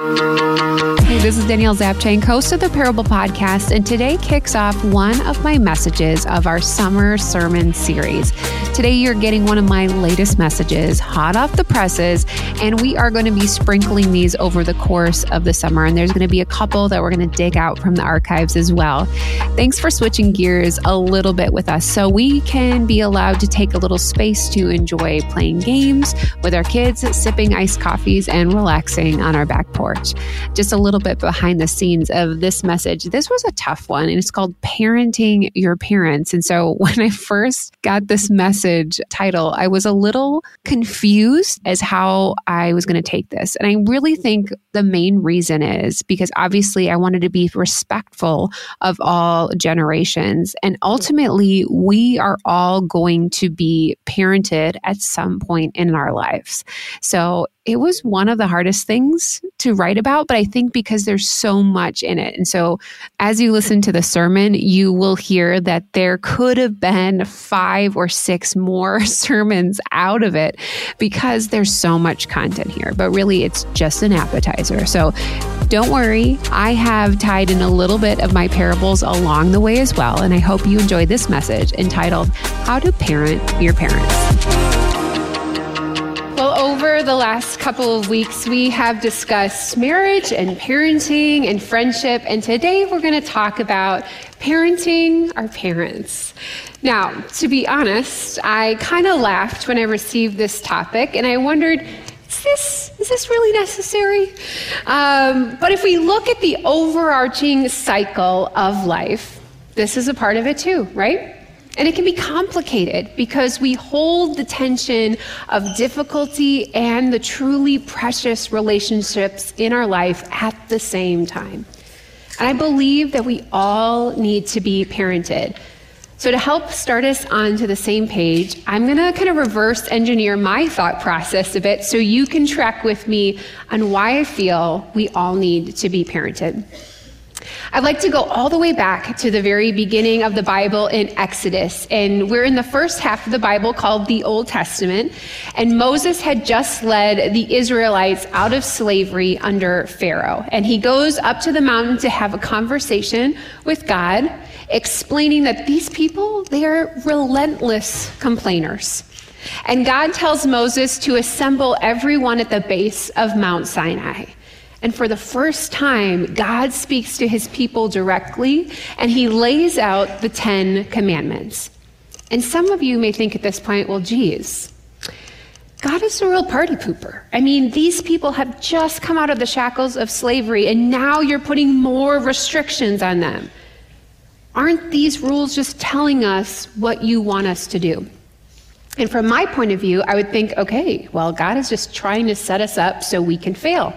Hey, this is Danielle Zapchenk, host of the Parable Podcast, and today kicks off one of my messages of our summer sermon series. Today, you're getting one of my latest messages, hot off the presses, and we are going to be sprinkling these over the course of the summer. And there's going to be a couple that we're going to dig out from the archives as well. Thanks for switching gears a little bit with us so we can be allowed to take a little space to enjoy playing games with our kids, sipping iced coffees, and relaxing on our back porch. Just a little bit behind the scenes of this message. This was a tough one, and it's called Parenting Your Parents. And so when I first got this message, message title, I was a little confused as how I was going to take this. And I really think the main reason is because obviously I wanted to be respectful of all generations. And ultimately, we are all going to be parented at some point in our lives. So it was one of the hardest things to write about, but I think because there's so much in it. And so as you listen to the sermon, you will hear that there could have been five or six more sermons out of it because there's so much content here. But really, it's just an appetizer. So don't worry, I have tied in a little bit of my parables along the way as well. And I hope you enjoy this message entitled, How to Parent Your Parents. Over the last couple of weeks, we have discussed marriage and parenting and friendship, and today we're going to talk about parenting our parents. Now, to be honest, I kind of laughed when I received this topic, and I wondered is this, is this really necessary? Um, but if we look at the overarching cycle of life, this is a part of it too, right? And it can be complicated because we hold the tension of difficulty and the truly precious relationships in our life at the same time. And I believe that we all need to be parented. So, to help start us onto the same page, I'm going to kind of reverse engineer my thought process a bit so you can track with me on why I feel we all need to be parented. I'd like to go all the way back to the very beginning of the Bible in Exodus. And we're in the first half of the Bible called the Old Testament. And Moses had just led the Israelites out of slavery under Pharaoh. And he goes up to the mountain to have a conversation with God, explaining that these people, they are relentless complainers. And God tells Moses to assemble everyone at the base of Mount Sinai. And for the first time, God speaks to his people directly and he lays out the Ten Commandments. And some of you may think at this point, well, geez, God is a real party pooper. I mean, these people have just come out of the shackles of slavery and now you're putting more restrictions on them. Aren't these rules just telling us what you want us to do? And from my point of view, I would think, okay, well, God is just trying to set us up so we can fail.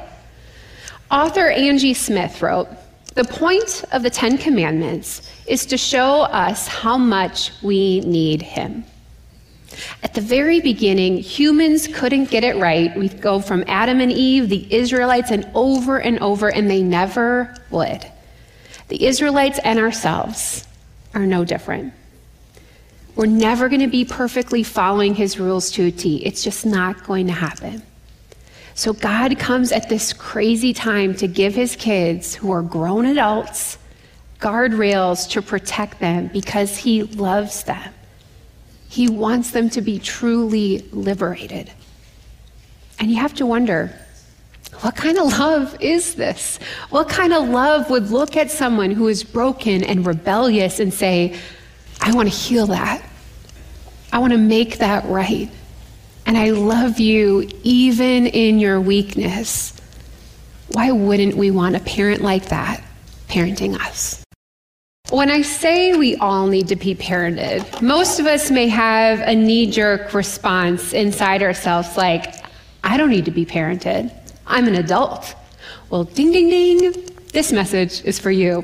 Author Angie Smith wrote The point of the Ten Commandments is to show us how much we need Him. At the very beginning, humans couldn't get it right. We go from Adam and Eve, the Israelites, and over and over, and they never would. The Israelites and ourselves are no different. We're never going to be perfectly following his rules to a T. It's just not going to happen. So God comes at this crazy time to give his kids, who are grown adults, guardrails to protect them because he loves them. He wants them to be truly liberated. And you have to wonder what kind of love is this? What kind of love would look at someone who is broken and rebellious and say, I want to heal that? I want to make that right. And I love you even in your weakness. Why wouldn't we want a parent like that parenting us? When I say we all need to be parented, most of us may have a knee jerk response inside ourselves like, I don't need to be parented. I'm an adult. Well, ding, ding, ding. This message is for you.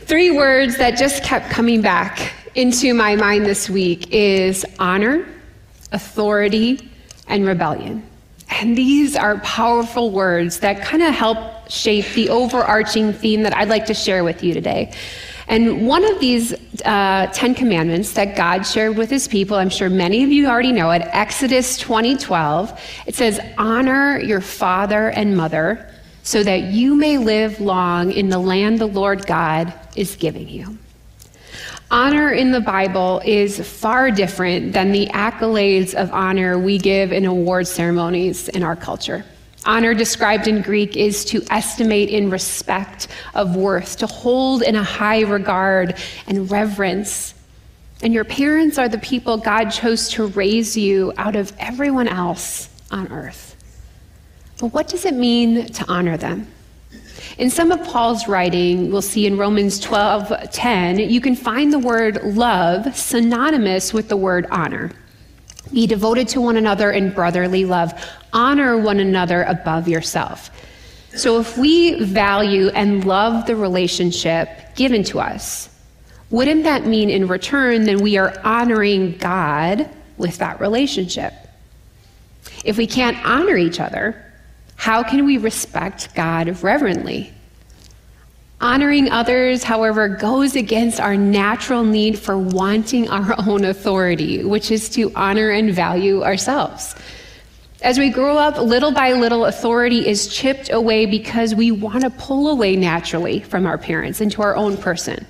Three words that just kept coming back into my mind this week is honor, authority, and rebellion. And these are powerful words that kind of help shape the overarching theme that I'd like to share with you today. And one of these uh, Ten Commandments that God shared with his people, I'm sure many of you already know it, Exodus 20:12, it says, Honor your father and mother, so that you may live long in the land the Lord God is giving you. Honor in the Bible is far different than the accolades of honor we give in award ceremonies in our culture. Honor, described in Greek, is to estimate in respect of worth, to hold in a high regard and reverence. And your parents are the people God chose to raise you out of everyone else on earth. But what does it mean to honor them? In some of Paul's writing, we'll see in Romans 12 10, you can find the word love synonymous with the word honor. Be devoted to one another in brotherly love. Honor one another above yourself. So if we value and love the relationship given to us, wouldn't that mean in return that we are honoring God with that relationship? If we can't honor each other, how can we respect God reverently? Honoring others, however, goes against our natural need for wanting our own authority, which is to honor and value ourselves. As we grow up, little by little, authority is chipped away because we want to pull away naturally from our parents into our own person.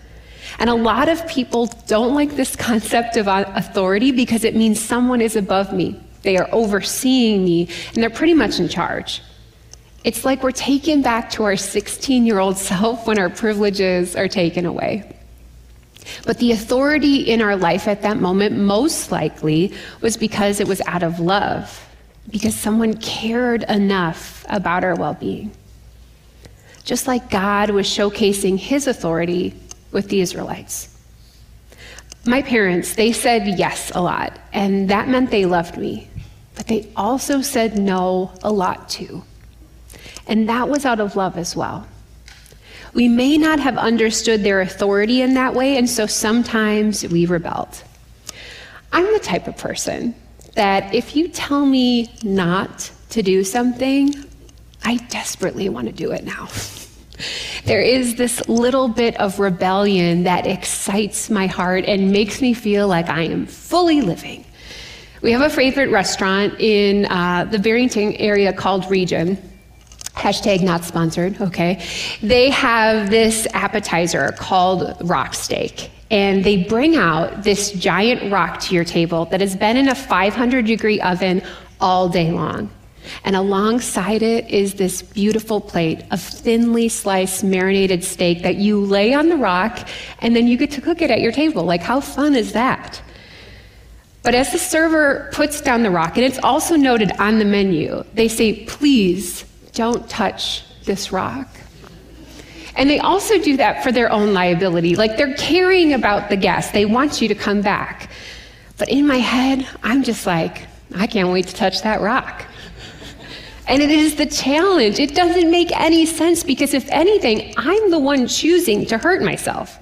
And a lot of people don't like this concept of authority because it means someone is above me. They are overseeing me, and they're pretty much in charge. It's like we're taken back to our 16 year old self when our privileges are taken away. But the authority in our life at that moment, most likely, was because it was out of love, because someone cared enough about our well being. Just like God was showcasing his authority with the Israelites. My parents, they said yes a lot, and that meant they loved me. But they also said no a lot too. And that was out of love as well. We may not have understood their authority in that way, and so sometimes we rebelled. I'm the type of person that if you tell me not to do something, I desperately want to do it now. there is this little bit of rebellion that excites my heart and makes me feel like I am fully living. We have a favorite restaurant in uh, the Barrington area called Region. Hashtag not sponsored, okay? They have this appetizer called rock steak. And they bring out this giant rock to your table that has been in a 500 degree oven all day long. And alongside it is this beautiful plate of thinly sliced marinated steak that you lay on the rock and then you get to cook it at your table. Like, how fun is that? But as the server puts down the rock, and it's also noted on the menu, they say, please don't touch this rock. And they also do that for their own liability. Like they're caring about the guest, they want you to come back. But in my head, I'm just like, I can't wait to touch that rock. And it is the challenge. It doesn't make any sense because, if anything, I'm the one choosing to hurt myself.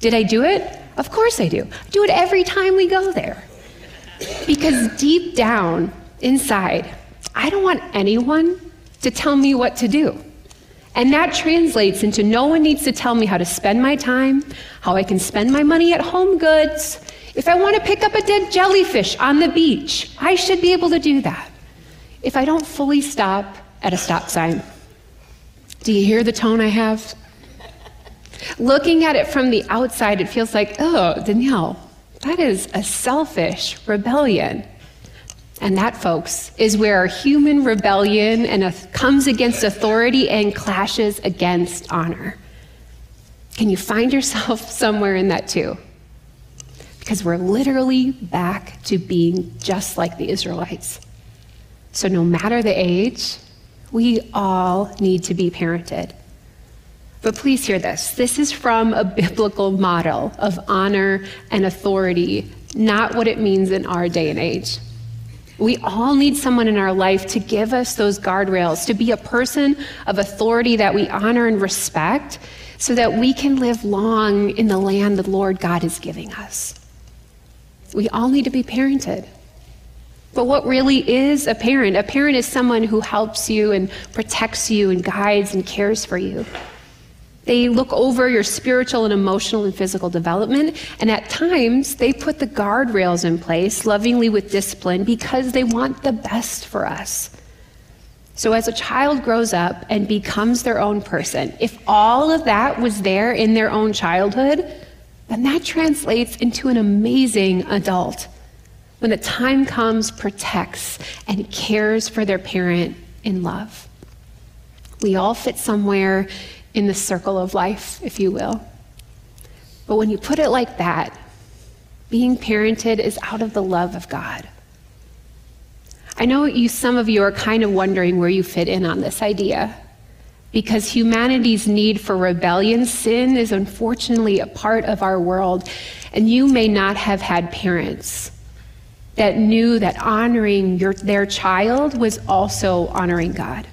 Did I do it? Of course I do. I do it every time we go there. Because deep down inside, I don't want anyone to tell me what to do. And that translates into no one needs to tell me how to spend my time, how I can spend my money at home goods. If I want to pick up a dead jellyfish on the beach, I should be able to do that. If I don't fully stop at a stop sign. Do you hear the tone I have? Looking at it from the outside, it feels like, oh, Danielle, that is a selfish rebellion. And that, folks, is where human rebellion and comes against authority and clashes against honor. Can you find yourself somewhere in that too? Because we're literally back to being just like the Israelites. So, no matter the age, we all need to be parented. But please hear this this is from a biblical model of honor and authority, not what it means in our day and age. We all need someone in our life to give us those guardrails, to be a person of authority that we honor and respect, so that we can live long in the land the Lord God is giving us. We all need to be parented. But what really is a parent? A parent is someone who helps you and protects you and guides and cares for you. They look over your spiritual and emotional and physical development, and at times they put the guardrails in place lovingly with discipline because they want the best for us. So, as a child grows up and becomes their own person, if all of that was there in their own childhood, then that translates into an amazing adult. When the time comes, protects and cares for their parent in love. We all fit somewhere in the circle of life, if you will. But when you put it like that, being parented is out of the love of God. I know you, some of you are kind of wondering where you fit in on this idea. Because humanity's need for rebellion, sin is unfortunately a part of our world. And you may not have had parents that knew that honoring your, their child was also honoring God.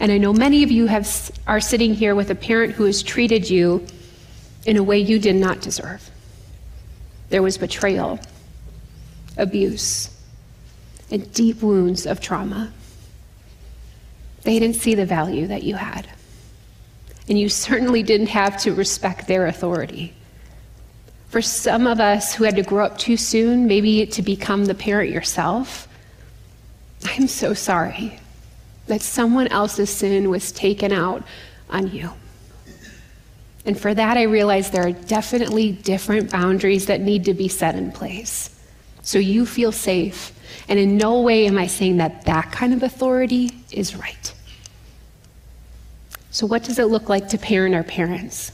And I know many of you have, are sitting here with a parent who has treated you in a way you did not deserve. There was betrayal, abuse, and deep wounds of trauma. They didn't see the value that you had. And you certainly didn't have to respect their authority. For some of us who had to grow up too soon, maybe to become the parent yourself, I'm so sorry that someone else's sin was taken out on you. And for that, I realize there are definitely different boundaries that need to be set in place so you feel safe and in no way am I saying that that kind of authority is right. So, what does it look like to parent our parents?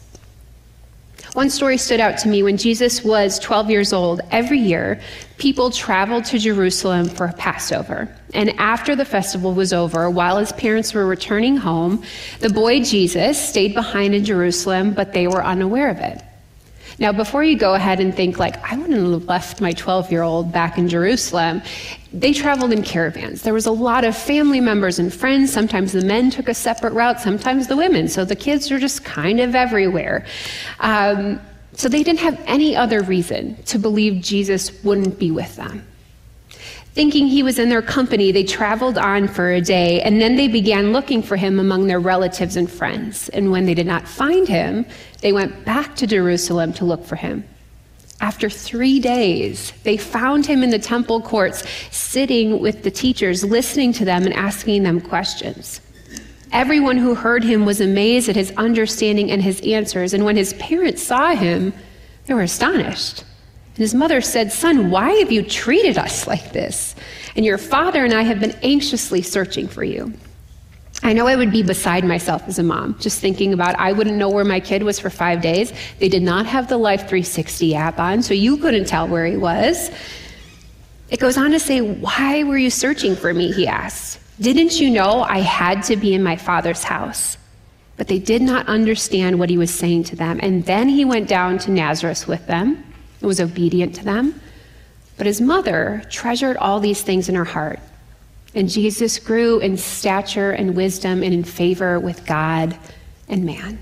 One story stood out to me when Jesus was 12 years old. Every year, people traveled to Jerusalem for Passover. And after the festival was over, while his parents were returning home, the boy Jesus stayed behind in Jerusalem, but they were unaware of it. Now, before you go ahead and think, like, I wouldn't have left my 12 year old back in Jerusalem, they traveled in caravans. There was a lot of family members and friends. Sometimes the men took a separate route, sometimes the women. So the kids were just kind of everywhere. Um, so they didn't have any other reason to believe Jesus wouldn't be with them. Thinking he was in their company, they traveled on for a day, and then they began looking for him among their relatives and friends. And when they did not find him, they went back to Jerusalem to look for him. After three days, they found him in the temple courts, sitting with the teachers, listening to them and asking them questions. Everyone who heard him was amazed at his understanding and his answers, and when his parents saw him, they were astonished. And his mother said, Son, why have you treated us like this? And your father and I have been anxiously searching for you. I know I would be beside myself as a mom, just thinking about I wouldn't know where my kid was for five days. They did not have the Life 360 app on, so you couldn't tell where he was. It goes on to say, Why were you searching for me? He asked. Didn't you know I had to be in my father's house? But they did not understand what he was saying to them. And then he went down to Nazareth with them and was obedient to them. But his mother treasured all these things in her heart. And Jesus grew in stature and wisdom and in favor with God and man.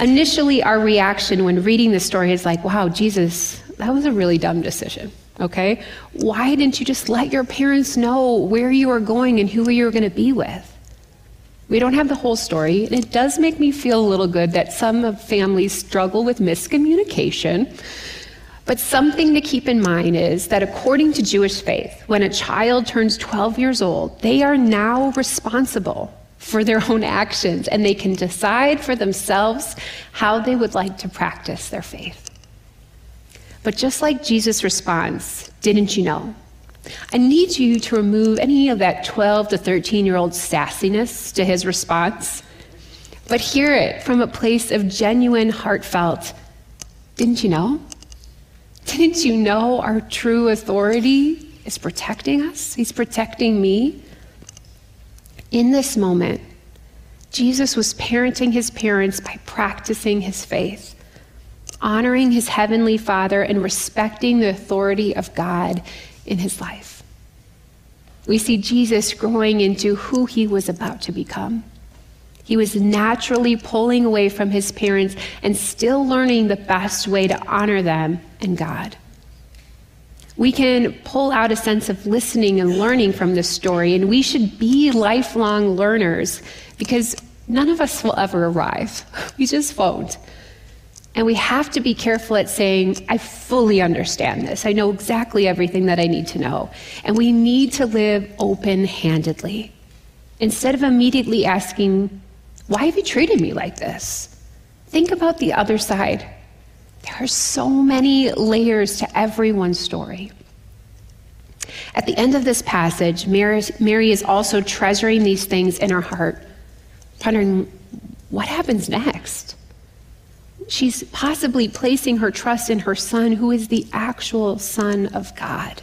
Initially, our reaction when reading this story is like, wow, Jesus, that was a really dumb decision. Okay? Why didn't you just let your parents know where you were going and who you were going to be with? We don't have the whole story, and it does make me feel a little good that some families struggle with miscommunication. But something to keep in mind is that according to Jewish faith, when a child turns 12 years old, they are now responsible for their own actions and they can decide for themselves how they would like to practice their faith. But just like Jesus responds, didn't you know? I need you to remove any of that 12 to 13 year old sassiness to his response, but hear it from a place of genuine, heartfelt, didn't you know? Didn't you know our true authority is protecting us? He's protecting me. In this moment, Jesus was parenting his parents by practicing his faith, honoring his heavenly Father, and respecting the authority of God in his life. We see Jesus growing into who he was about to become. He was naturally pulling away from his parents and still learning the best way to honor them and God. We can pull out a sense of listening and learning from this story, and we should be lifelong learners because none of us will ever arrive. We just won't. And we have to be careful at saying, I fully understand this. I know exactly everything that I need to know. And we need to live open handedly. Instead of immediately asking, Why have you treated me like this? Think about the other side. There are so many layers to everyone's story. At the end of this passage, Mary, Mary is also treasuring these things in her heart, wondering what happens next. She's possibly placing her trust in her son, who is the actual Son of God.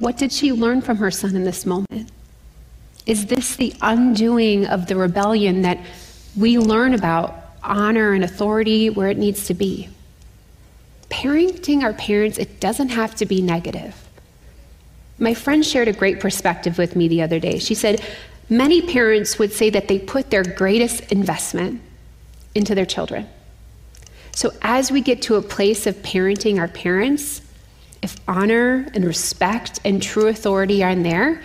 What did she learn from her son in this moment? Is this the undoing of the rebellion that we learn about honor and authority where it needs to be? Parenting our parents, it doesn't have to be negative. My friend shared a great perspective with me the other day. She said, Many parents would say that they put their greatest investment into their children. So, as we get to a place of parenting our parents, if honor and respect and true authority are in there,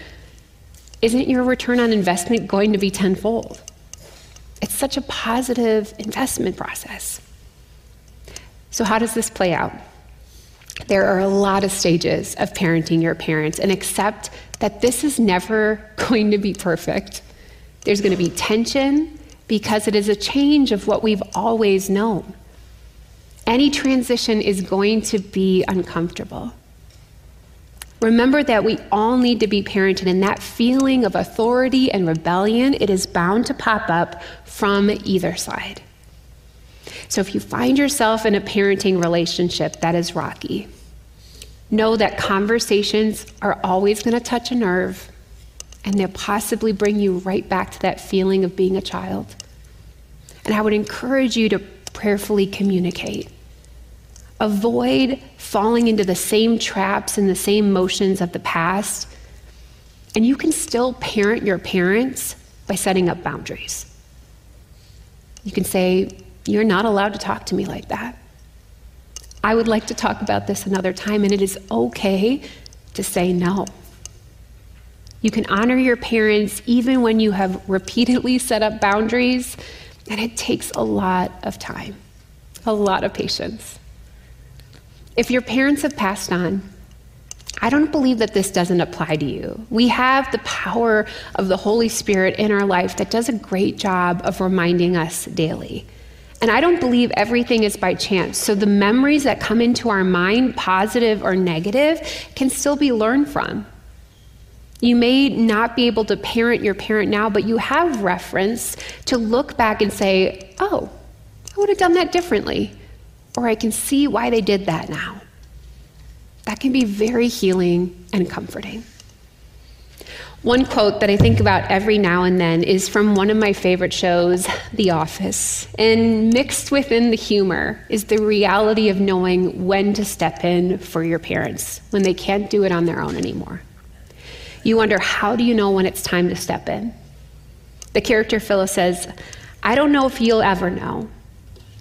isn't your return on investment going to be tenfold? It's such a positive investment process. So, how does this play out? There are a lot of stages of parenting your parents, and accept that this is never going to be perfect. There's going to be tension because it is a change of what we've always known. Any transition is going to be uncomfortable. Remember that we all need to be parented, and that feeling of authority and rebellion, it is bound to pop up from either side. So if you find yourself in a parenting relationship that is rocky, know that conversations are always going to touch a nerve, and they'll possibly bring you right back to that feeling of being a child. And I would encourage you to prayerfully communicate. Avoid falling into the same traps and the same motions of the past. And you can still parent your parents by setting up boundaries. You can say, You're not allowed to talk to me like that. I would like to talk about this another time, and it is okay to say no. You can honor your parents even when you have repeatedly set up boundaries, and it takes a lot of time, a lot of patience. If your parents have passed on, I don't believe that this doesn't apply to you. We have the power of the Holy Spirit in our life that does a great job of reminding us daily. And I don't believe everything is by chance. So the memories that come into our mind, positive or negative, can still be learned from. You may not be able to parent your parent now, but you have reference to look back and say, oh, I would have done that differently or I can see why they did that now. That can be very healing and comforting. One quote that I think about every now and then is from one of my favorite shows, The Office. And mixed within the humor is the reality of knowing when to step in for your parents when they can't do it on their own anymore. You wonder, how do you know when it's time to step in? The character Phyllis says, I don't know if you'll ever know,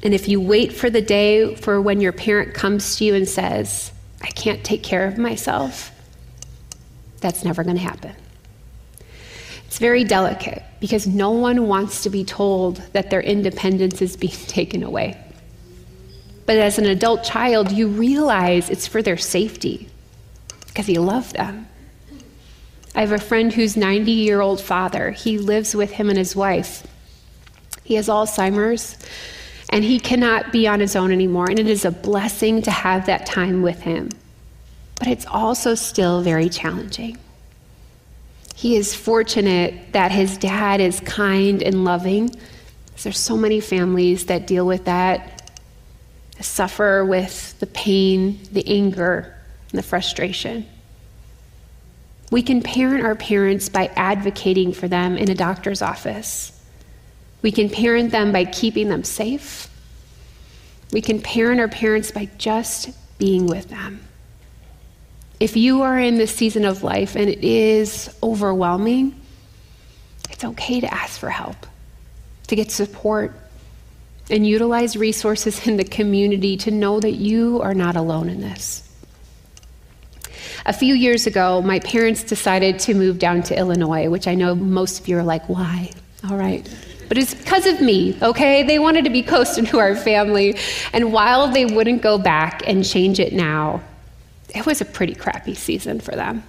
and if you wait for the day for when your parent comes to you and says, I can't take care of myself, that's never going to happen. It's very delicate because no one wants to be told that their independence is being taken away. But as an adult child, you realize it's for their safety because you love them. I have a friend whose 90 year old father, he lives with him and his wife. He has Alzheimer's and he cannot be on his own anymore. And it is a blessing to have that time with him. But it's also still very challenging. He is fortunate that his dad is kind and loving. There's so many families that deal with that, suffer with the pain, the anger, and the frustration. We can parent our parents by advocating for them in a doctor's office we can parent them by keeping them safe. We can parent our parents by just being with them. If you are in this season of life and it is overwhelming, it's okay to ask for help, to get support, and utilize resources in the community to know that you are not alone in this. A few years ago, my parents decided to move down to Illinois, which I know most of you are like, why? All right. but it's because of me, okay? They wanted to be close to our family. And while they wouldn't go back and change it now, it was a pretty crappy season for them.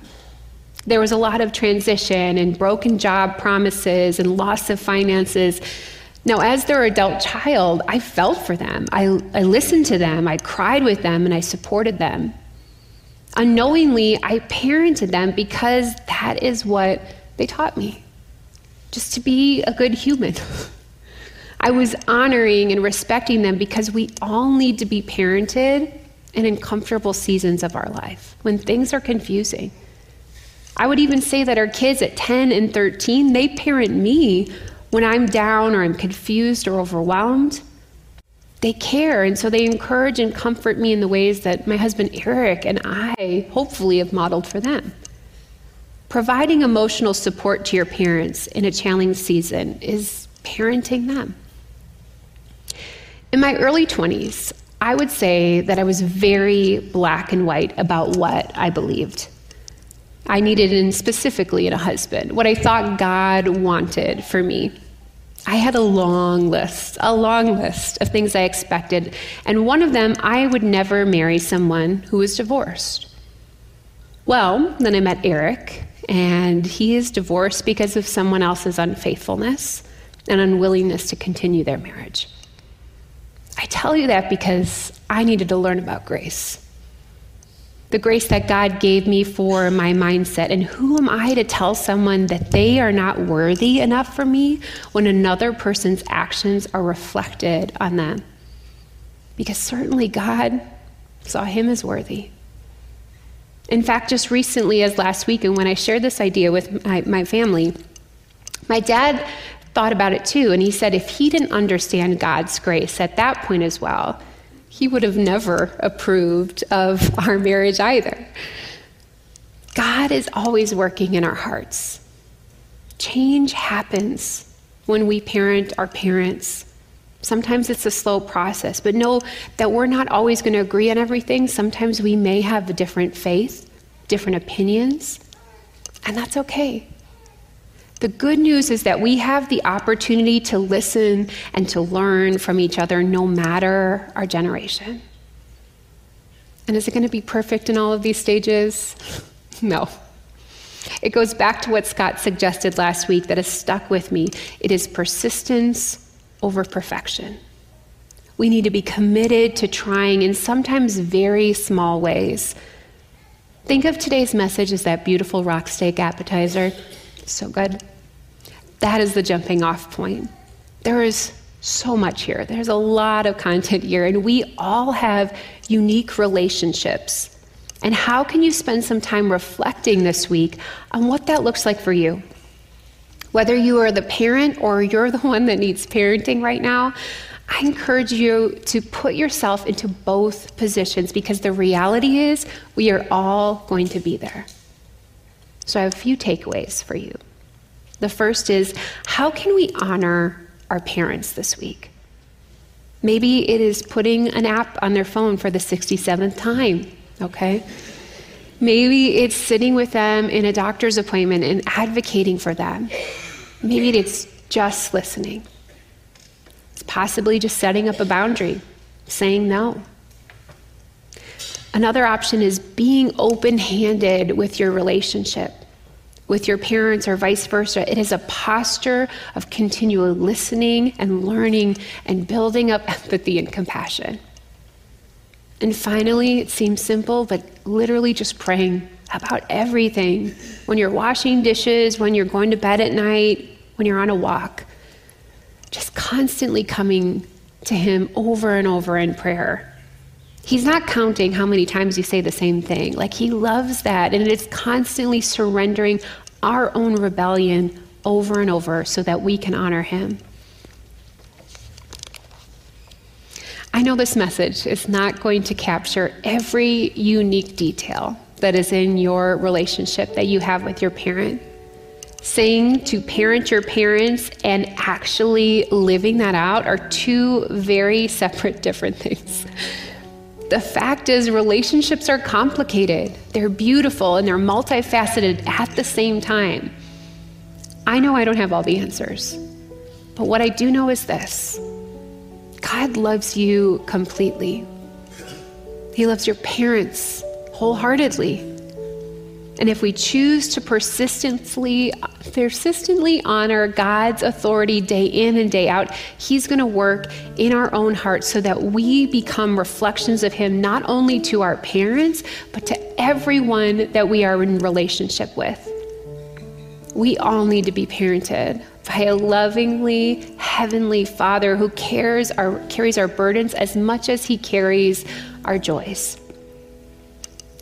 There was a lot of transition and broken job promises and loss of finances. Now, as their adult child, I felt for them. I, I listened to them, I cried with them, and I supported them. Unknowingly, I parented them because that is what they taught me just to be a good human. I was honoring and respecting them because we all need to be parented in uncomfortable seasons of our life when things are confusing. I would even say that our kids at 10 and 13, they parent me when I'm down or I'm confused or overwhelmed. They care, and so they encourage and comfort me in the ways that my husband Eric and I hopefully have modeled for them. Providing emotional support to your parents in a challenging season is parenting them. In my early 20s, I would say that I was very black and white about what I believed. I needed, and specifically in a husband, what I thought God wanted for me. I had a long list, a long list of things I expected, and one of them, I would never marry someone who was divorced. Well, then I met Eric, and he is divorced because of someone else's unfaithfulness and unwillingness to continue their marriage. I tell you that because I needed to learn about grace. The grace that God gave me for my mindset. And who am I to tell someone that they are not worthy enough for me when another person's actions are reflected on them? Because certainly God saw him as worthy. In fact, just recently, as last week, and when I shared this idea with my, my family, my dad thought about it too, and he said if he didn't understand God's grace at that point as well, he would have never approved of our marriage either. God is always working in our hearts. Change happens when we parent our parents. Sometimes it's a slow process, but know that we're not always going to agree on everything. Sometimes we may have a different faith, different opinions, and that's okay. The good news is that we have the opportunity to listen and to learn from each other no matter our generation. And is it going to be perfect in all of these stages? No. It goes back to what Scott suggested last week that has stuck with me. It is persistence over perfection. We need to be committed to trying in sometimes very small ways. Think of today's message as that beautiful rock steak appetizer. So good. That is the jumping off point. There is so much here. There's a lot of content here, and we all have unique relationships. And how can you spend some time reflecting this week on what that looks like for you? Whether you are the parent or you're the one that needs parenting right now, I encourage you to put yourself into both positions because the reality is we are all going to be there. So I have a few takeaways for you. The first is how can we honor our parents this week? Maybe it is putting an app on their phone for the 67th time, okay? Maybe it's sitting with them in a doctor's appointment and advocating for them. Maybe it's just listening. It's possibly just setting up a boundary, saying no. Another option is being open handed with your relationship with your parents or vice versa. It is a posture of continual listening and learning and building up empathy and compassion. And finally, it seems simple, but literally just praying about everything. When you're washing dishes, when you're going to bed at night, when you're on a walk, just constantly coming to Him over and over in prayer. He's not counting how many times you say the same thing. Like, he loves that. And it's constantly surrendering our own rebellion over and over so that we can honor him. I know this message is not going to capture every unique detail that is in your relationship that you have with your parent. Saying to parent your parents and actually living that out are two very separate, different things. The fact is, relationships are complicated, they're beautiful, and they're multifaceted at the same time. I know I don't have all the answers, But what I do know is this God loves you completely. He loves your parents wholeheartedly. And if we choose to persistently, persistently honor God's authority day in and day out, He's going to work in our own hearts so that we become reflections of Him, not only to our parents, but to everyone that we are in relationship with. We all need to be parented by a lovingly heavenly Father who cares our, carries our burdens as much as He carries our joys.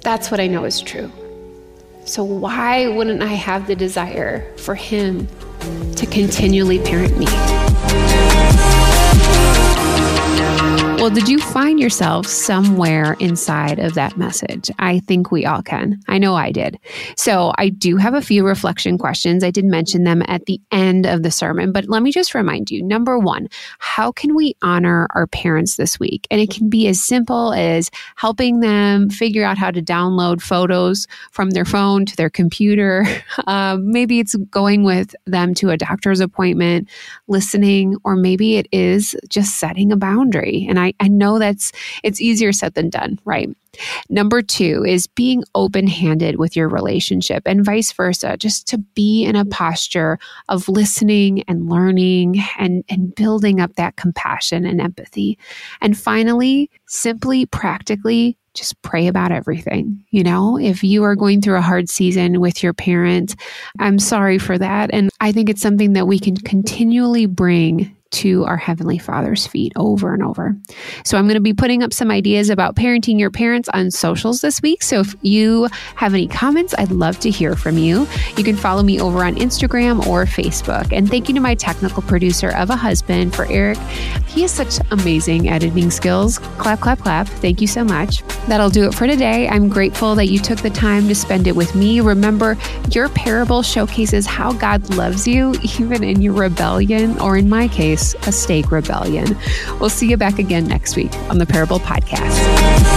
That's what I know is true. So, why wouldn't I have the desire for Him to continually parent me? Well, did you find yourself somewhere inside of that message? I think we all can. I know I did. So I do have a few reflection questions. I did mention them at the end of the sermon, but let me just remind you number one, how can we honor our parents this week? And it can be as simple as helping them figure out how to download photos from their phone to their computer. Um, maybe it's going with them to a doctor's appointment, listening, or maybe it is just setting a boundary. And I I, know that's it's easier said than done, right? Number two is being open handed with your relationship and vice versa, just to be in a posture of listening and learning and, and building up that compassion and empathy. And finally, simply practically just pray about everything. You know, if you are going through a hard season with your parent, I'm sorry for that. And I think it's something that we can continually bring to our Heavenly Father's feet over and over. So, I'm going to be putting up some ideas about parenting your parents on socials this week. So, if you have any comments, I'd love to hear from you. You can follow me over on Instagram or Facebook. And thank you to my technical producer of a husband for Eric. He has such amazing editing skills. Clap, clap, clap. Thank you so much. That'll do it for today. I'm grateful that you took the time to spend it with me. Remember, your parable showcases how God loves you, even in your rebellion, or in my case, a steak rebellion. We'll see you back again next week on the Parable Podcast.